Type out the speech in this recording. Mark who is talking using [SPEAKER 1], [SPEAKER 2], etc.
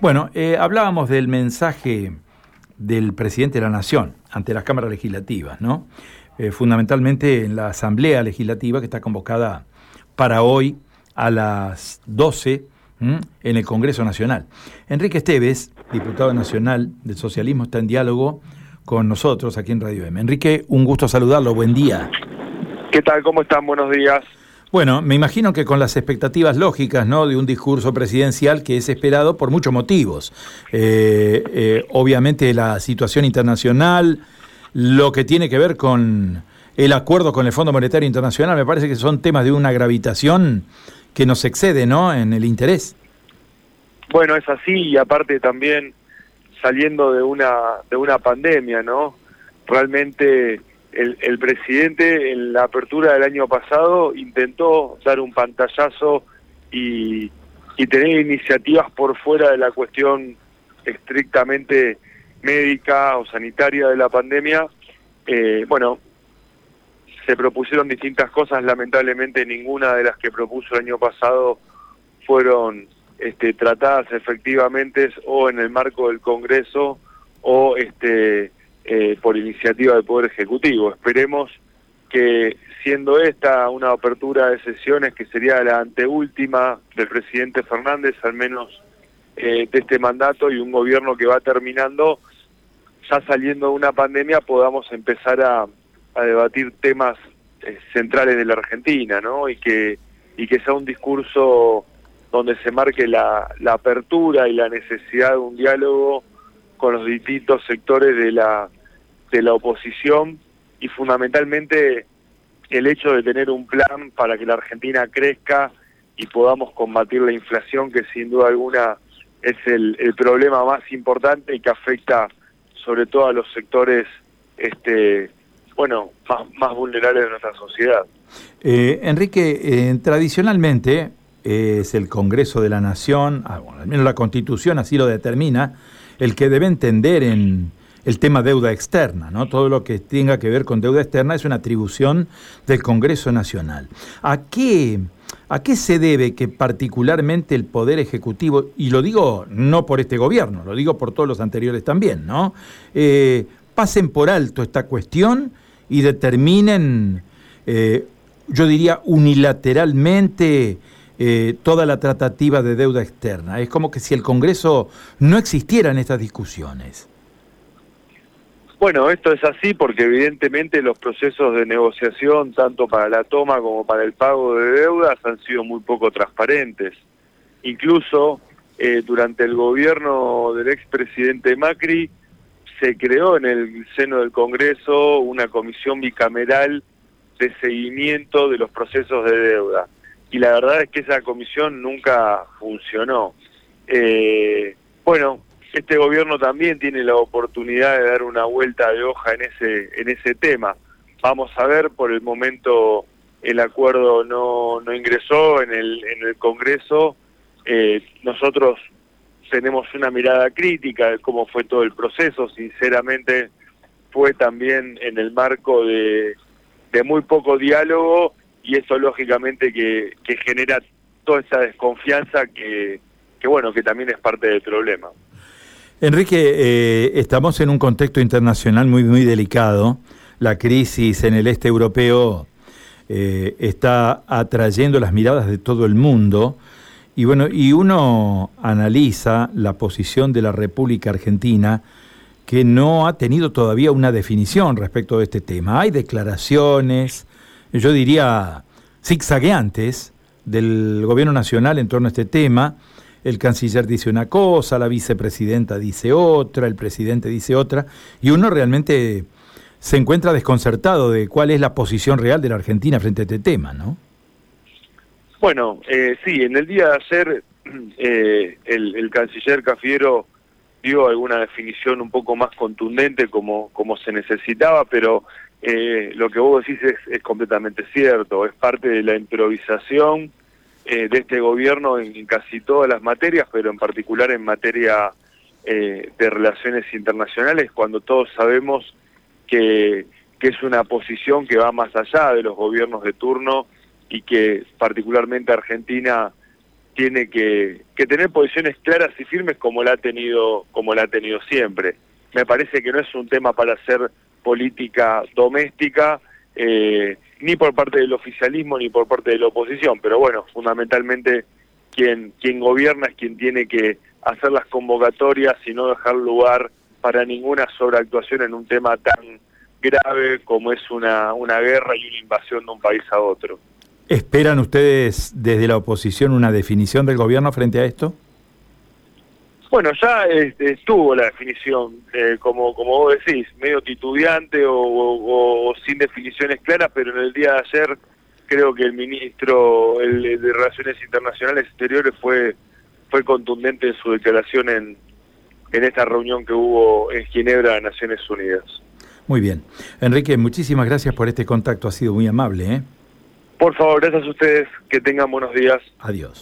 [SPEAKER 1] Bueno, eh, hablábamos del mensaje del presidente de la Nación ante las cámaras legislativas, ¿no? Eh, fundamentalmente en la Asamblea Legislativa que está convocada para hoy a las 12 en el Congreso Nacional. Enrique Esteves, diputado nacional del socialismo, está en diálogo con nosotros aquí en Radio M. Enrique, un gusto saludarlo, buen día.
[SPEAKER 2] ¿Qué tal? ¿Cómo están? Buenos días.
[SPEAKER 1] Bueno, me imagino que con las expectativas lógicas ¿no? de un discurso presidencial que es esperado por muchos motivos. Eh, eh, obviamente la situación internacional, lo que tiene que ver con el acuerdo con el Fondo Monetario Internacional, me parece que son temas de una gravitación que nos excede ¿no? en el interés.
[SPEAKER 2] Bueno, es así y aparte también saliendo de una, de una pandemia, ¿no? Realmente el, presidente en la apertura del año pasado intentó dar un pantallazo y, tener iniciativas por fuera de la cuestión estrictamente médica o sanitaria de la pandemia. Eh, bueno, se propusieron distintas cosas, lamentablemente ninguna de las que propuso el año pasado fueron este, tratadas efectivamente o en el marco del Congreso o este, eh, por iniciativa del Poder Ejecutivo. Esperemos que siendo esta una apertura de sesiones que sería la anteúltima del presidente Fernández, al menos eh, de este mandato y un gobierno que va terminando, ya saliendo de una pandemia podamos empezar a, debatir temas eh, centrales de la Argentina, ¿no? Y que, y que sea un discurso donde se marque la, la apertura y la necesidad de un diálogo con los distintos sectores de la, de la oposición y fundamentalmente el hecho de tener un plan para que la Argentina crezca y podamos combatir la inflación, que sin duda alguna es el, el problema más importante y que afecta sobre todo a los sectores este bueno más, más vulnerables de nuestra sociedad.
[SPEAKER 1] Eh, Enrique, eh, tradicionalmente es el Congreso de la Nación, ah, al menos la Constitución así lo determina, el que debe entender en el tema deuda externa, ¿no? Todo lo que tenga que ver con deuda externa es una atribución del Congreso Nacional. ¿A qué, a qué se debe que particularmente el Poder Ejecutivo, y lo digo no por este gobierno, lo digo por todos los anteriores también, ¿no? Eh, pasen por alto esta cuestión y determinen, eh, yo diría unilateralmente, eh, toda la tratativa de deuda externa. Es como que si el Congreso no existiera en estas discusiones.
[SPEAKER 2] Bueno, esto es así porque evidentemente los procesos de negociación, tanto para la toma como para el pago de deudas, han sido muy poco transparentes. Incluso eh, durante el gobierno del expresidente Macri se creó en el seno del Congreso una comisión bicameral de seguimiento de los procesos de deuda. Y la verdad es que esa comisión nunca funcionó. Eh, bueno, este gobierno también tiene la oportunidad de dar una vuelta de hoja en ese en ese tema. Vamos a ver, por el momento el acuerdo no, no ingresó en el, en el Congreso. Eh, nosotros tenemos una mirada crítica de cómo fue todo el proceso. Sinceramente, fue también en el marco de, de muy poco diálogo y eso lógicamente que, que genera toda esa desconfianza que, que, bueno, que también es parte del problema.
[SPEAKER 1] Enrique, eh, estamos en un contexto internacional muy, muy delicado. La crisis en el este europeo eh, está atrayendo las miradas de todo el mundo. Y bueno, y uno analiza la posición de la República Argentina, que no ha tenido todavía una definición respecto de este tema. Hay declaraciones, yo diría, zigzagueantes del gobierno nacional en torno a este tema el canciller dice una cosa, la vicepresidenta dice otra, el presidente dice otra, y uno realmente se encuentra desconcertado de cuál es la posición real de la Argentina frente a este tema, ¿no?
[SPEAKER 2] Bueno, eh, sí, en el día de ayer eh, el, canciller Cafiero dio alguna definición un poco más contundente como, como se necesitaba, pero eh, lo que vos decís es, es completamente cierto, es parte de la improvisación eh, de este gobierno en, casi todas las materias, pero en particular en materia eh, de relaciones internacionales, cuando todos sabemos que, que es una posición que va más allá de los gobiernos de turno y que particularmente Argentina tiene que, tener posiciones claras y firmes como la ha tenido como la ha tenido siempre. Me parece que no es un tema para hacer política doméstica eh, ni por parte del oficialismo ni por parte de la oposición, pero bueno, fundamentalmente quien quien gobierna es quien tiene que hacer las convocatorias y no dejar lugar para ninguna sobreactuación en un tema tan grave como es una, una guerra y una invasión de un país a otro.
[SPEAKER 1] ¿Esperan ustedes desde la oposición una definición del gobierno frente a esto?
[SPEAKER 2] Bueno, ya este, estuvo la definición, eh, como, como vos decís, medio titubeante o, sin definiciones claras, pero en el día de ayer creo que el ministro el, de Relaciones Internacionales Exteriores fue, fue contundente en su declaración en, en esta reunión que hubo en Ginebra Naciones Unidas.
[SPEAKER 1] Muy bien. Enrique, muchísimas gracias por este contacto, ha sido muy amable. ¿eh?
[SPEAKER 2] Por favor, gracias a ustedes, que tengan buenos días.
[SPEAKER 1] Adiós.